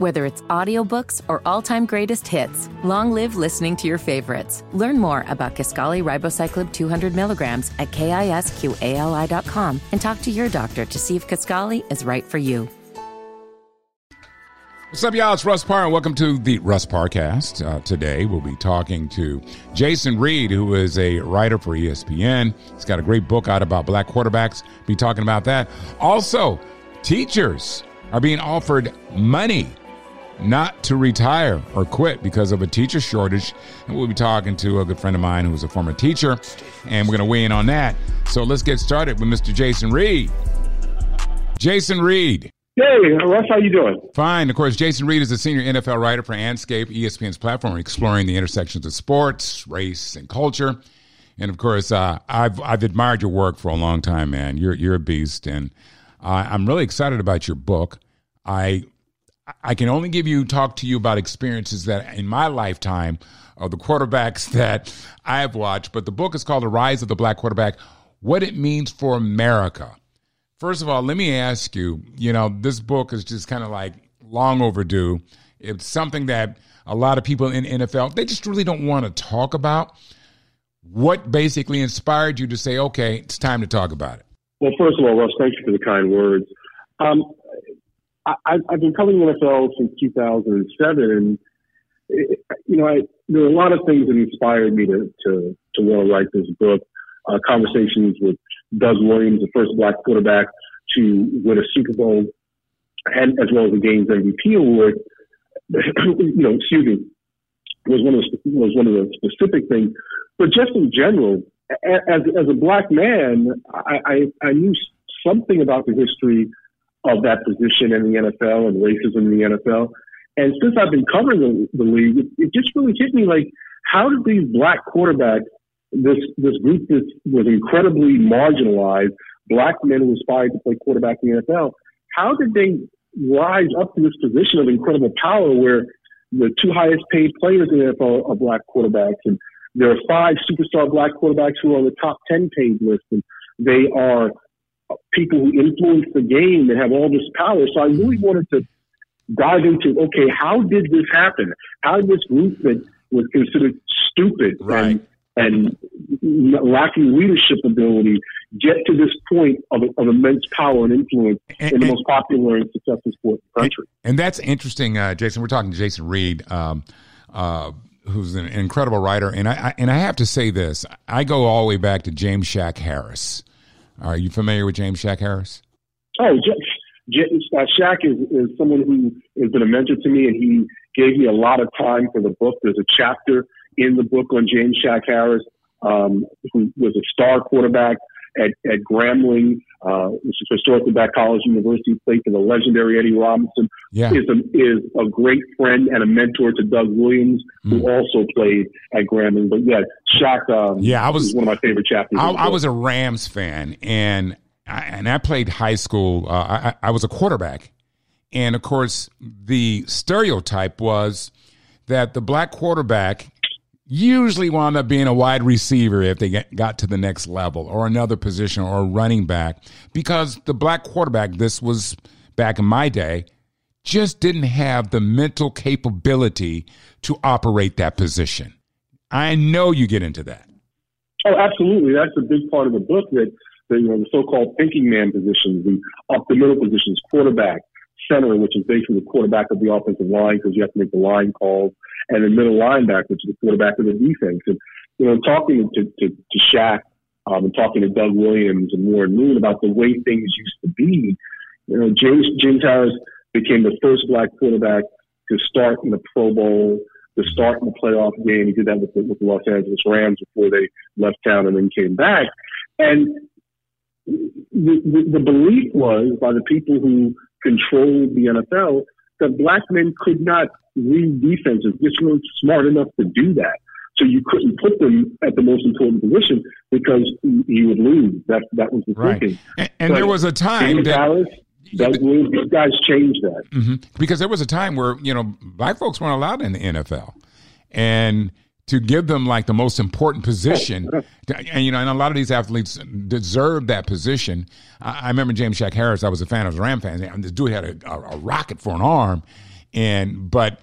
Whether it's audiobooks or all-time greatest hits, long live listening to your favorites. Learn more about Kisqali Ribociclib 200 milligrams at kisqali.com and talk to your doctor to see if Kisqali is right for you. What's up, y'all? It's Russ Parr, and welcome to the Russ Parcast. Uh, today, we'll be talking to Jason Reid, who is a writer for ESPN. He's got a great book out about black quarterbacks. Be talking about that. Also, teachers are being offered money not to retire or quit because of a teacher shortage. And we'll be talking to a good friend of mine who's a former teacher, and we're going to weigh in on that. So let's get started with Mr. Jason Reid. Jason Reid. Hey, Russ, how you doing? Fine. Of course, Jason Reid is a senior NFL writer for Andscape, ESPN's platform, exploring the intersections of sports, race, and culture. And of course, uh, I've I've admired your work for a long time, man. You're you're a beast, and uh, I'm really excited about your book. I I can only give you talk to you about experiences that in my lifetime of the quarterbacks that I have watched. But the book is called "The Rise of the Black Quarterback: What It Means for America." First of all, let me ask you. You know, this book is just kind of like long overdue. It's something that a lot of people in NFL they just really don't want to talk about. What basically inspired you to say, "Okay, it's time to talk about it"? Well, first of all, Russ, thank you for the kind words. Um, I, have been covering the NFL since 2007, and it, you know, I, there are a lot of things that inspired me to to, to want to write this book. Uh, conversations with Doug Williams, the first black quarterback to win a Super Bowl, and as well as the game's MVP award. you know, excuse me, was one of the, was one of the specific things, but just in general, as as a black man, I, I, I knew something about the history of that position in the NFL and racism in the NFL. And since I've been covering the, the league, it, it just really hit me like, how did these black quarterbacks, this this group that was incredibly marginalized, black men who aspired to play quarterback in the NFL, how did they rise up to this position of incredible power where the two highest paid players in the NFL are black quarterbacks and there are five superstar black quarterbacks who are on the top 10 paid list, and they are people who influence the game and have all this power. So I really wanted to dive into okay, how did this happen? How did this group that was considered stupid right. and, and lacking leadership ability get to this point of, of immense power and influence and, in the and, most popular and successful sport in the country? And, that's interesting, uh, Jason. We're talking to Jason Reid. Um, uh, who's an incredible writer. And I, I, and I have to say this: I go all the way back to James Shack Harris. Are you familiar with James Shack Harris? Oh, uh, Shack is, is someone who has been a mentor to me, and he gave me a lot of time for the book. There's a chapter in the book on James Shack Harris, um, who was a star quarterback at, at Grambling, uh, which is historically black college university, played for the legendary Eddie Robinson, yeah. is, a, is a great friend and a mentor to Doug Williams, mm. who also played at Grambling. But yeah, Shack um, yeah, I was one of my favorite chapters. I, I was a Rams fan, and I, and I played high school. Uh, I, I was a quarterback. And of course, the stereotype was that the black quarterback usually wound up being a wide receiver if they get, got to the next level or another position or a running back because the black quarterback, this was back in my day, just didn't have the mental capability to operate that position. I know you get into that. Oh, absolutely. That's a big part of the book that the, you know, the so-called thinking man positions, the up the middle positions, quarterback, center, which is basically the quarterback of the offensive line because you have to make the line calls, and the middle linebacker, which is the quarterback of the defense. And you know, talking to to, to Shack um, and talking to Doug Williams and Warren Moon about the way things used to be, you know, James James Harris became the first black quarterback to start in the Pro Bowl, to start in the playoff game. He did that with the, with the Los Angeles Rams before they left town and then came back. And the, the, the belief was by the people who controlled the NFL that black men could not read defenses, just weren't smart enough to do that. So you couldn't put them at the most important position because you would lose. That that was the right. thinking. And, and there was a time that, Dallas, that these guys changed that mm-hmm. because there was a time where you know black folks weren't allowed in the NFL, and to give them like the most important position. And, you know, and a lot of these athletes deserve that position. I, I remember James Shack Harris. I was a fan of the Ram fan. And this dude had a, a, a rocket for an arm. And, but,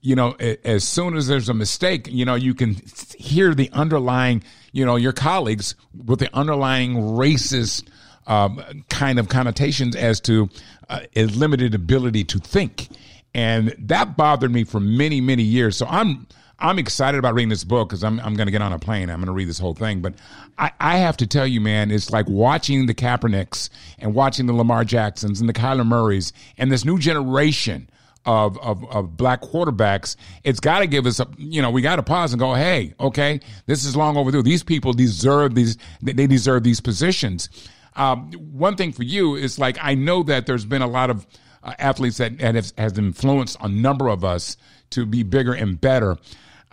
you know, as soon as there's a mistake, you know, you can hear the underlying, you know, your colleagues with the underlying racist um, kind of connotations as to uh, a limited ability to think. And that bothered me for many, many years. So I'm, I'm excited about reading this book because I'm, I'm going to get on a plane. I'm going to read this whole thing. But I, I have to tell you, man, it's like watching the Kaepernicks and watching the Lamar Jacksons and the Kyler Murrays and this new generation of, of, of black quarterbacks. It's got to give us a, you know, we got to pause and go, hey, okay, this is long overdue. These people deserve these, they deserve these positions. Um, one thing for you is like, I know that there's been a lot of uh, athletes that, that have, has influenced a number of us to be bigger and better.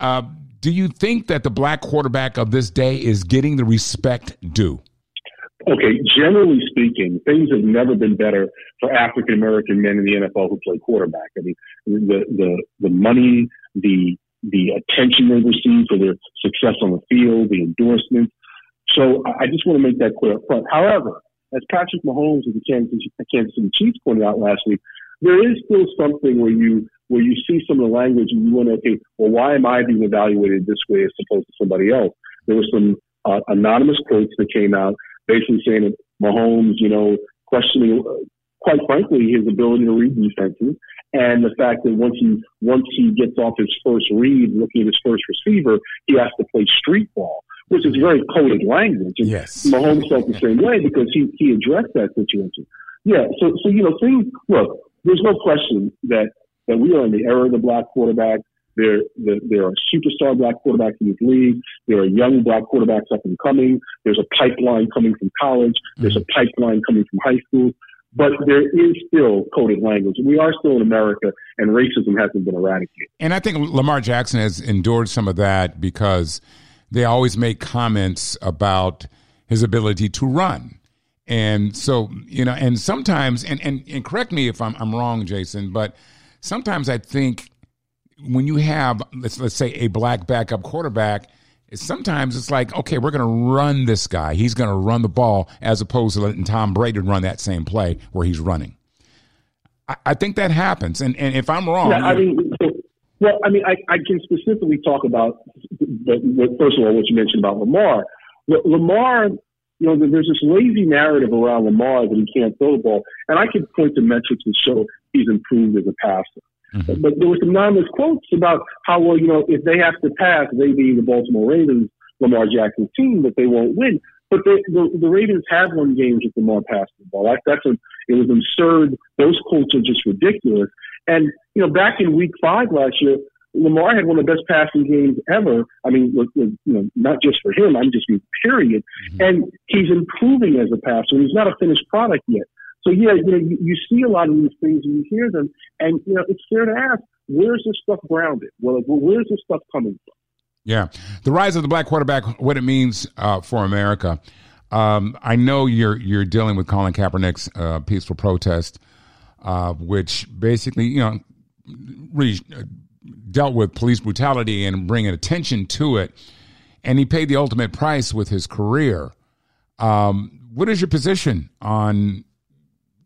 Uh, do you think that the black quarterback of this day is getting the respect due? Okay, generally speaking, things have never been better for African American men in the NFL who play quarterback. I mean, the the the money, the the attention they receive for their success on the field, the endorsements. So I just want to make that clear up front. However, as Patrick Mahomes of the Kansas, Kansas City Chiefs pointed out last week, there is still something where you where you see some of the language and you wonder, okay, well, why am I being evaluated this way as opposed to somebody else? There were some uh, anonymous quotes that came out basically saying that Mahomes, you know, questioning, uh, quite frankly, his ability to read defenses and the fact that once he once he gets off his first read, looking at his first receiver, he has to play street ball, which is very coded language. And yes. Mahomes felt the same way because he he addressed that situation. Yeah, so so you know, things. Look, there's no question that that we are in the era of the black quarterback. There, there, there are superstar black quarterbacks in this league. There are young black quarterbacks up and coming. There's a pipeline coming from college. There's a pipeline coming from high school. But there is still coded language. We are still in America, and racism hasn't been eradicated. And I think Lamar Jackson has endured some of that because they always make comments about his ability to run. And so, you know, and sometimes, and, and, and correct me if I'm, I'm wrong, Jason, but sometimes I think when you have let's let's say a black backup quarterback, sometimes it's like okay, we're going to run this guy. He's going to run the ball as opposed to letting Tom Brady run that same play where he's running. I, I think that happens, and and if I'm wrong, yeah, I mean. Well, I mean, I, I can specifically talk about, the, first of all, what you mentioned about Lamar. Lamar you know, there's this lazy narrative around Lamar that he can't throw the ball. And I could point to metrics that show he's improved as a passer. Mm-hmm. But there were some anonymous quotes about how, well, you know, if they have to pass, they being the Baltimore Ravens, Lamar Jackson's team, that they won't win. But they, the, the Ravens have won games with Lamar passing the ball. That, that's a, it was absurd. Those quotes are just ridiculous. And, you know, back in week five last year, Lamar had one of the best passing games ever. I mean, with, with, you know, not just for him, I'm just mean period. Mm-hmm. And he's improving as a passer. He's not a finished product yet. So yeah, you know, you, you see a lot of these things and you hear them, and you know, it's fair to ask, where's this stuff grounded? Well, where's this stuff coming from? Yeah, the rise of the black quarterback, what it means uh, for America. Um, I know you're you're dealing with Colin Kaepernick's uh, peaceful protest, uh, which basically, you know, really uh, dealt with police brutality and bringing attention to it, and he paid the ultimate price with his career. Um, what is your position on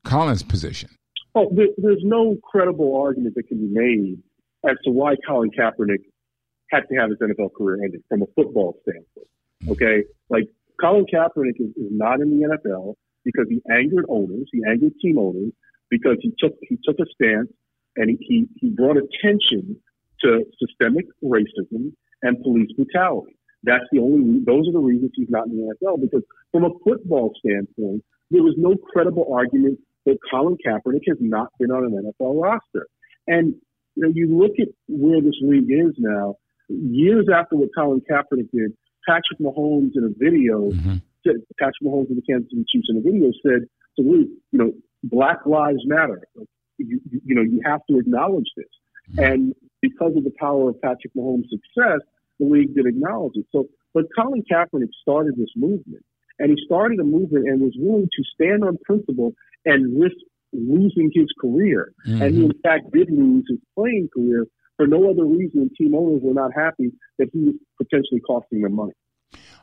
Colin's position? Oh, there's no credible argument that can be made as to why Colin Kaepernick had to have his NFL career ended from a football standpoint. Hmm. Okay, like Colin Kaepernick is, is not in the NFL because he angered owners, he angered team owners because he took he took a stance and he, he, brought attention to systemic racism and police brutality. That's the only, those are the reasons he's not in the NFL because from a football standpoint, there was no credible argument that Colin Kaepernick has not been on an NFL roster. And, you know, you look at where this league is now, years after what Colin Kaepernick did, Patrick Mahomes in a video, mm-hmm. said, Patrick Mahomes in the Kansas City Chiefs in a video said to Luke, you know, Black Lives Matter. You, you know, you have to acknowledge this. Mm-hmm. And because of the power of Patrick Mahomes' success, the league did acknowledge it. So, but Colin Kaepernick started this movement, and he started a movement and was willing to stand on principle and risk losing his career. Mm-hmm. And he, in fact, did lose his playing career for no other reason. Than team owners were not happy that he was potentially costing them money.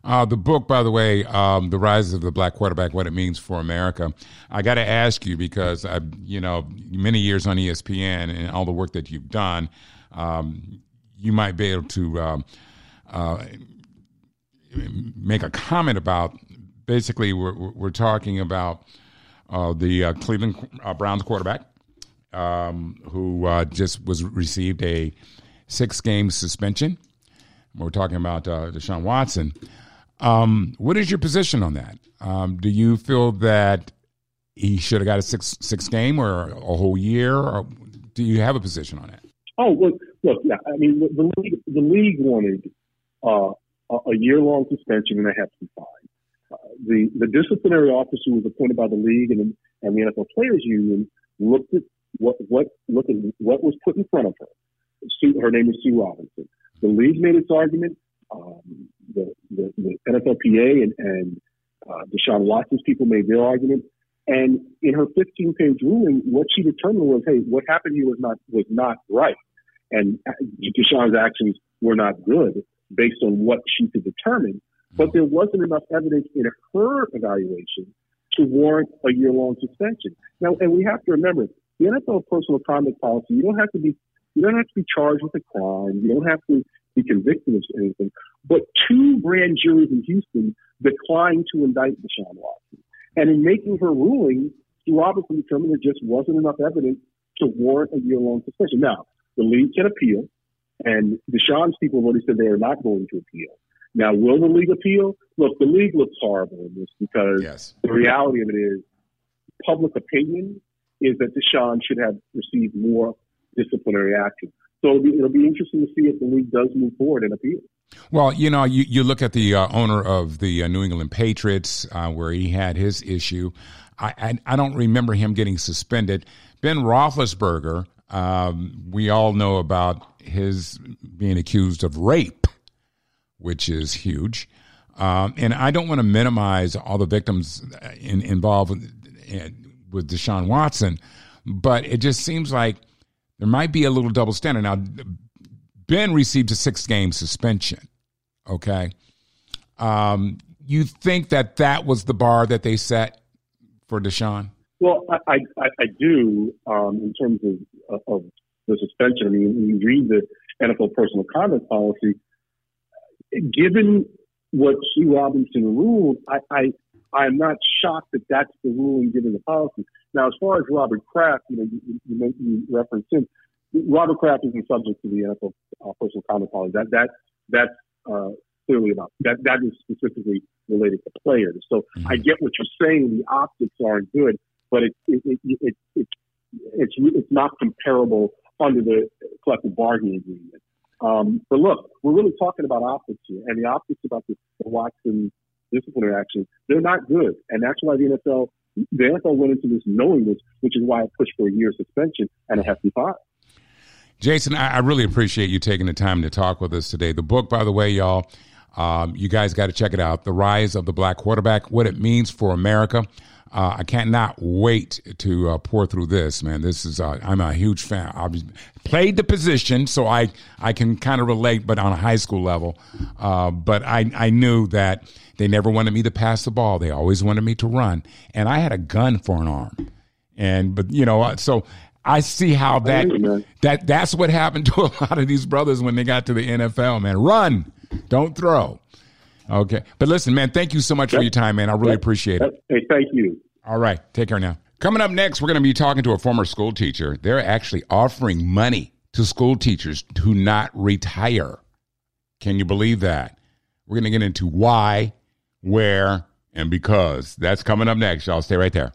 Uh, the book, by the way, um, "The Rise of the Black Quarterback: What It Means for America." I got to ask you because I, you know, many years on ESPN and all the work that you've done, um, you might be able to um, uh, make a comment about. Basically, we're, we're talking about uh, the uh, Cleveland uh, Browns quarterback um, who uh, just was received a six game suspension. We're talking about uh, Deshaun Watson. Um, what is your position on that? Um, do you feel that he should have got a six six game or a whole year, or do you have a position on it? Oh, look, look, yeah. I mean, the, league, the league wanted uh, a year long suspension and a hefty fine. Uh, the the disciplinary officer was appointed by the league and, and the NFL Players Union looked at what what looked at what was put in front of her. Sue, her name is Sue Robinson. The league made its argument. Um, the, the, the NFLPA and, and uh, Deshaun Watson's people made their argument. And in her 15 page ruling, what she determined was, hey, what happened here was not was not right, and uh, Deshaun's actions were not good based on what she could determine. But there wasn't enough evidence in her evaluation to warrant a year long suspension. Now, and we have to remember the NFL personal conduct policy. You don't have to be you don't have to be charged with a crime. You don't have to be convicted of anything. But two grand juries in Houston declined to indict Deshaun Watson. And in making her ruling, Sue Robinson determined there just wasn't enough evidence to warrant a year long suspension. Now, the league can appeal, and Deshaun's people have already said they are not going to appeal. Now, will the league appeal? Look, the league looks horrible in this because yes. the reality of it is public opinion is that Deshaun should have received more disciplinary action. So it'll be, it'll be interesting to see if the league does move forward and appeal. Well, you know, you, you look at the uh, owner of the uh, New England Patriots, uh, where he had his issue. I, I, I don't remember him getting suspended. Ben Roethlisberger, um, we all know about his being accused of rape, which is huge. Um, and I don't want to minimize all the victims in, involved with, with Deshaun Watson, but it just seems like there might be a little double standard. Now, Ben received a six game suspension. Okay. Um, you think that that was the bar that they set for Deshaun? Well, I, I, I do um, in terms of, of the suspension. I mean, when you read the NFL personal conduct policy, given what Sue Robinson ruled, I, I I'm not shocked that that's the ruling given the policy. Now, as far as Robert Kraft, you know, you, you, you referenced him. Robert Kraft isn't subject to the NFL uh, personal conduct policy. That that that's uh, clearly about that. That is specifically related to players. So mm-hmm. I get what you're saying. The optics aren't good, but it it, it, it, it it's it's not comparable under the collective bargaining agreement. Um, but look, we're really talking about optics here, and the optics about the, the Watson disciplinary action, they're not good, and that's why the NFL the NFL went into this knowing this, which is why I pushed for a year suspension and a hefty fine. Jason, I, I really appreciate you taking the time to talk with us today. The book, by the way, y'all, um, you guys got to check it out. The Rise of the Black Quarterback: What It Means for America. Uh, I cannot wait to uh, pour through this, man. This is uh, I'm a huge fan. I played the position, so I I can kind of relate, but on a high school level. Uh, but I I knew that they never wanted me to pass the ball. They always wanted me to run, and I had a gun for an arm. And but you know, so I see how that that that's what happened to a lot of these brothers when they got to the NFL. Man, run, don't throw. Okay. But listen, man, thank you so much yep. for your time, man. I really yep. appreciate it. Hey, thank you. All right. Take care now. Coming up next, we're going to be talking to a former school teacher. They're actually offering money to school teachers to not retire. Can you believe that? We're going to get into why, where, and because. That's coming up next. Y'all stay right there.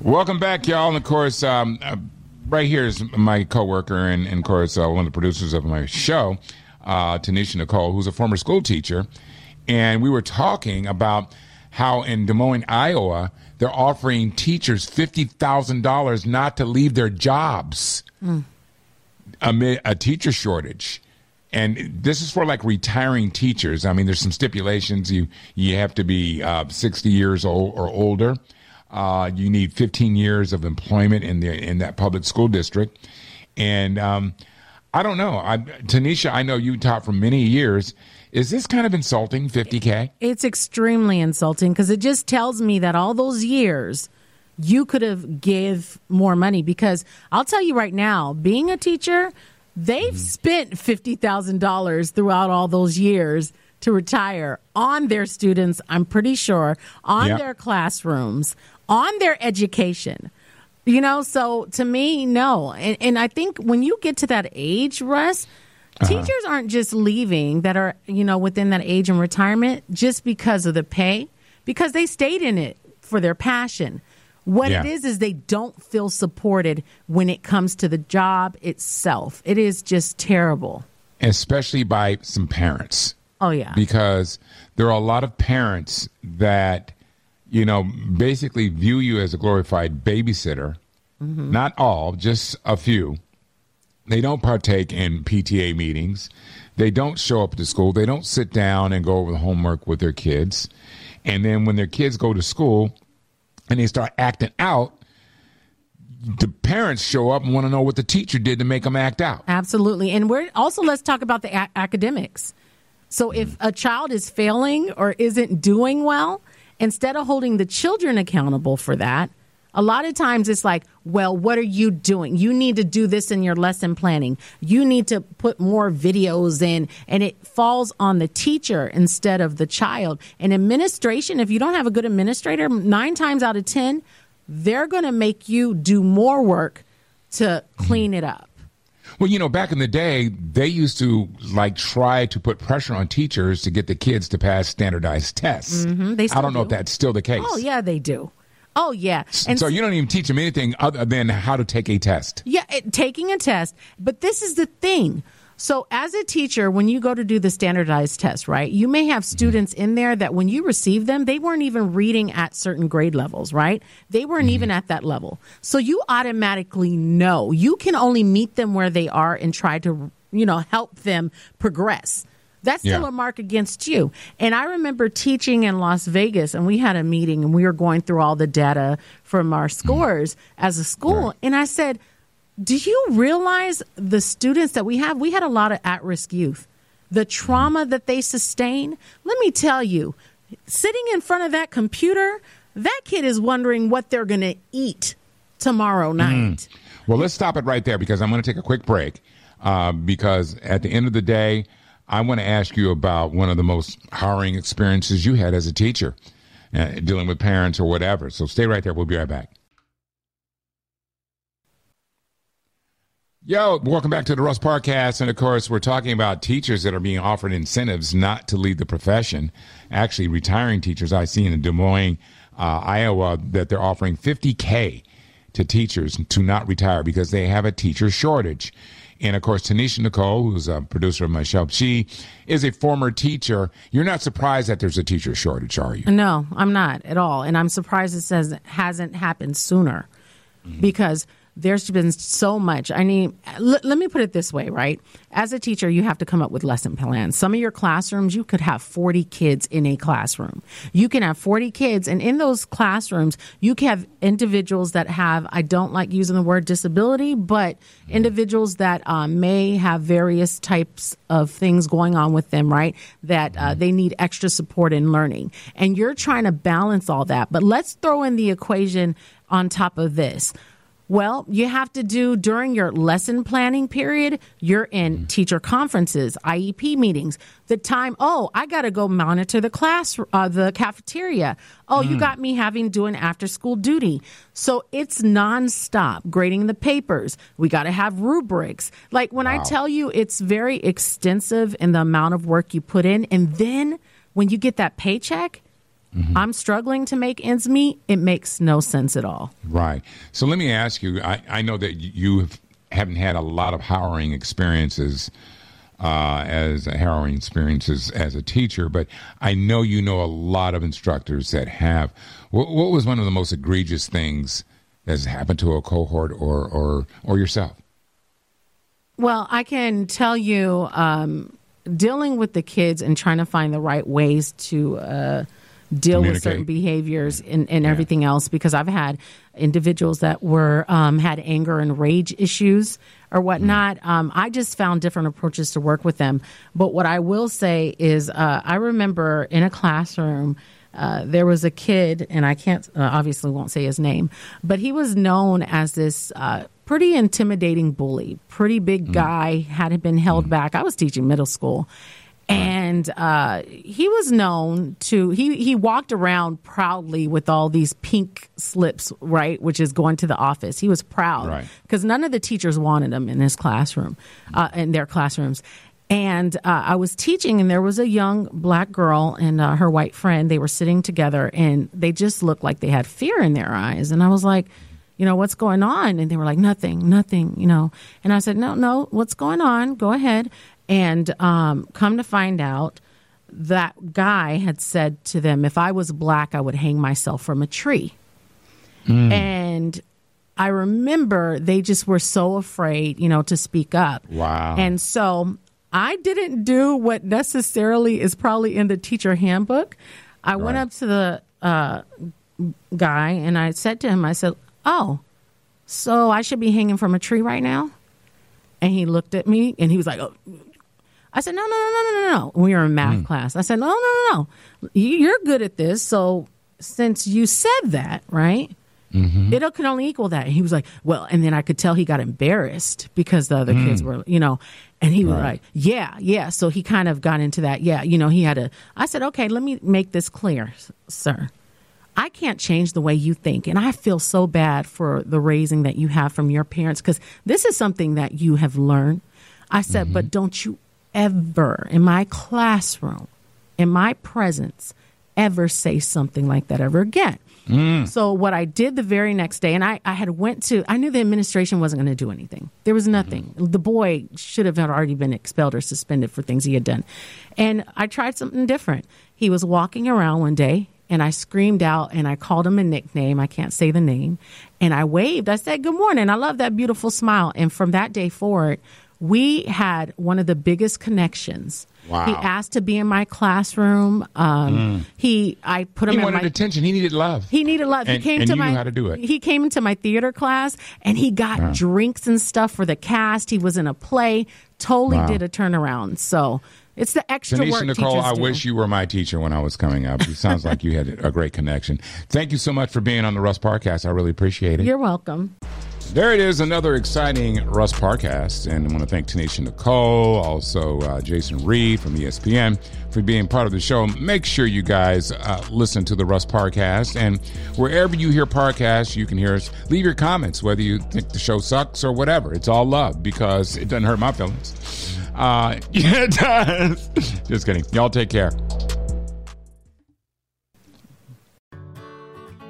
Welcome back, y'all. And of course, um, uh, right here is my coworker and, and of course, uh, one of the producers of my show, uh, Tanisha Nicole, who's a former school teacher. And we were talking about how in Des Moines, Iowa, they're offering teachers $50,000 not to leave their jobs mm. Amid a teacher shortage. And this is for like retiring teachers. I mean, there's some stipulations. You you have to be uh, 60 years old or older. Uh, you need 15 years of employment in the in that public school district, and um, I don't know. I, Tanisha, I know you taught for many years. Is this kind of insulting, 50K? It's extremely insulting because it just tells me that all those years you could have give more money because I'll tell you right now, being a teacher, they've mm-hmm. spent $50,000 throughout all those years to retire on their students, I'm pretty sure, on yep. their classrooms, on their education. You know, so to me, no. And, and I think when you get to that age, Russ, uh-huh. teachers aren't just leaving that are, you know, within that age and retirement just because of the pay, because they stayed in it for their passion. What yeah. it is is they don't feel supported when it comes to the job itself. It is just terrible. Especially by some parents. Oh yeah. Because there are a lot of parents that you know, basically view you as a glorified babysitter. Mm-hmm. Not all, just a few. They don't partake in PTA meetings. They don't show up to school. They don't sit down and go over the homework with their kids. And then when their kids go to school and they start acting out, the parents show up and want to know what the teacher did to make them act out. Absolutely. And we're also let's talk about the a- academics. So if mm. a child is failing or isn't doing well, instead of holding the children accountable for that, a lot of times it's like, well, what are you doing? You need to do this in your lesson planning. You need to put more videos in, and it falls on the teacher instead of the child. And administration, if you don't have a good administrator, nine times out of 10, they're going to make you do more work to clean it up. Well, you know, back in the day, they used to like try to put pressure on teachers to get the kids to pass standardized tests. Mm-hmm, I don't know do. if that's still the case. Oh, yeah, they do. Oh yeah, and so you don't even teach them anything other than how to take a test. Yeah, it, taking a test. But this is the thing: so, as a teacher, when you go to do the standardized test, right, you may have students in there that when you receive them, they weren't even reading at certain grade levels, right? They weren't mm-hmm. even at that level. So, you automatically know you can only meet them where they are and try to, you know, help them progress. That's still yeah. a mark against you. And I remember teaching in Las Vegas, and we had a meeting, and we were going through all the data from our mm-hmm. scores mm-hmm. as a school. Right. And I said, do you realize the students that we have? We had a lot of at risk youth. The trauma that they sustain, let me tell you, sitting in front of that computer, that kid is wondering what they're going to eat tomorrow mm-hmm. night. Mm. Well, let's stop it right there because I'm going to take a quick break. Uh, because at the end of the day, I want to ask you about one of the most harrowing experiences you had as a teacher, uh, dealing with parents or whatever. So stay right there. We'll be right back. Yo, welcome back to the Russ Parcast. And of course, we're talking about teachers that are being offered incentives not to leave the profession. Actually, retiring teachers, I see in Des Moines, uh, Iowa, that they're offering 50K to teachers to not retire because they have a teacher shortage. And of course, Tanisha Nicole, who's a producer of my show, she is a former teacher. You're not surprised that there's a teacher shortage, are you? No, I'm not at all. And I'm surprised it says it hasn't happened sooner mm-hmm. because – there's been so much. I mean, l- let me put it this way, right? As a teacher, you have to come up with lesson plans. Some of your classrooms, you could have 40 kids in a classroom. You can have 40 kids, and in those classrooms, you can have individuals that have, I don't like using the word disability, but individuals that um, may have various types of things going on with them, right? That uh, they need extra support in learning. And you're trying to balance all that. But let's throw in the equation on top of this well, you have to do during your lesson planning period, you're in mm-hmm. teacher conferences, IEP meetings, the time, oh, I got to go monitor the class, uh, the cafeteria. Oh, mm. you got me having doing after school duty. So it's nonstop grading the papers. We got to have rubrics. Like when wow. I tell you it's very extensive in the amount of work you put in. And then when you get that paycheck, Mm-hmm. I'm struggling to make ends meet, it makes no sense at all. Right. So let me ask you I, I know that you haven't had a lot of harrowing experiences uh, as harrowing experiences as a teacher, but I know you know a lot of instructors that have. What, what was one of the most egregious things that's happened to a cohort or, or, or yourself? Well, I can tell you um, dealing with the kids and trying to find the right ways to. Uh, deal with certain behaviors and, and yeah. everything else because I've had individuals that were um, had anger and rage issues or whatnot. Mm. Um, I just found different approaches to work with them. But what I will say is, uh, I remember in a classroom. Uh, there was a kid, and I can't uh, obviously won't say his name, but he was known as this uh, pretty intimidating bully, pretty big mm. guy, had been held mm. back. I was teaching middle school, and uh, he was known to he he walked around proudly with all these pink slips, right, which is going to the office. He was proud because right. none of the teachers wanted him in his classroom, uh, in their classrooms. And uh, I was teaching, and there was a young black girl and uh, her white friend. They were sitting together, and they just looked like they had fear in their eyes. And I was like, you know, what's going on? And they were like, nothing, nothing, you know. And I said, no, no, what's going on? Go ahead. And um, come to find out, that guy had said to them, if I was black, I would hang myself from a tree. Mm. And I remember they just were so afraid, you know, to speak up. Wow. And so I didn't do what necessarily is probably in the teacher handbook. I right. went up to the uh, guy and I said to him, I said, Oh, so I should be hanging from a tree right now? And he looked at me and he was like, oh. I said, no, no, no, no, no, no. We were in math mm. class. I said, no, no, no, no. You're good at this. So since you said that, right? Mm-hmm. It can only equal that. And he was like, well, and then I could tell he got embarrassed because the other mm. kids were, you know, and he was right. like, yeah, yeah. So he kind of got into that. Yeah, you know, he had a, I said, okay, let me make this clear, sir. I can't change the way you think. And I feel so bad for the raising that you have from your parents because this is something that you have learned. I said, mm-hmm. but don't you ever in my classroom, in my presence, ever say something like that ever again. Mm. So what I did the very next day, and I, I had went to, I knew the administration wasn't going to do anything. There was nothing. Mm-hmm. The boy should have already been expelled or suspended for things he had done. And I tried something different. He was walking around one day and I screamed out and I called him a nickname. I can't say the name. And I waved. I said, Good morning. I love that beautiful smile. And from that day forward, we had one of the biggest connections. Wow. He asked to be in my classroom. Um, mm. He, I put him. He wanted my, attention. He needed love. He needed love. And, he came to my. Knew how to do it. He came into my theater class and he got wow. drinks and stuff for the cast. He was in a play. Totally wow. did a turnaround. So it's the extra Tanisha work. Nicole, I do. wish you were my teacher when I was coming up. It sounds like you had a great connection. Thank you so much for being on the Russ Parcast. I really appreciate it. You're welcome. There it is, another exciting Russ Parcast. And I want to thank Tanisha Nicole, also uh, Jason Reid from ESPN for being part of the show. Make sure you guys uh, listen to the Russ Parcast. And wherever you hear Parcast, you can hear us. Leave your comments, whether you think the show sucks or whatever. It's all love because it doesn't hurt my feelings. Uh, yeah, it does. Just kidding. Y'all take care.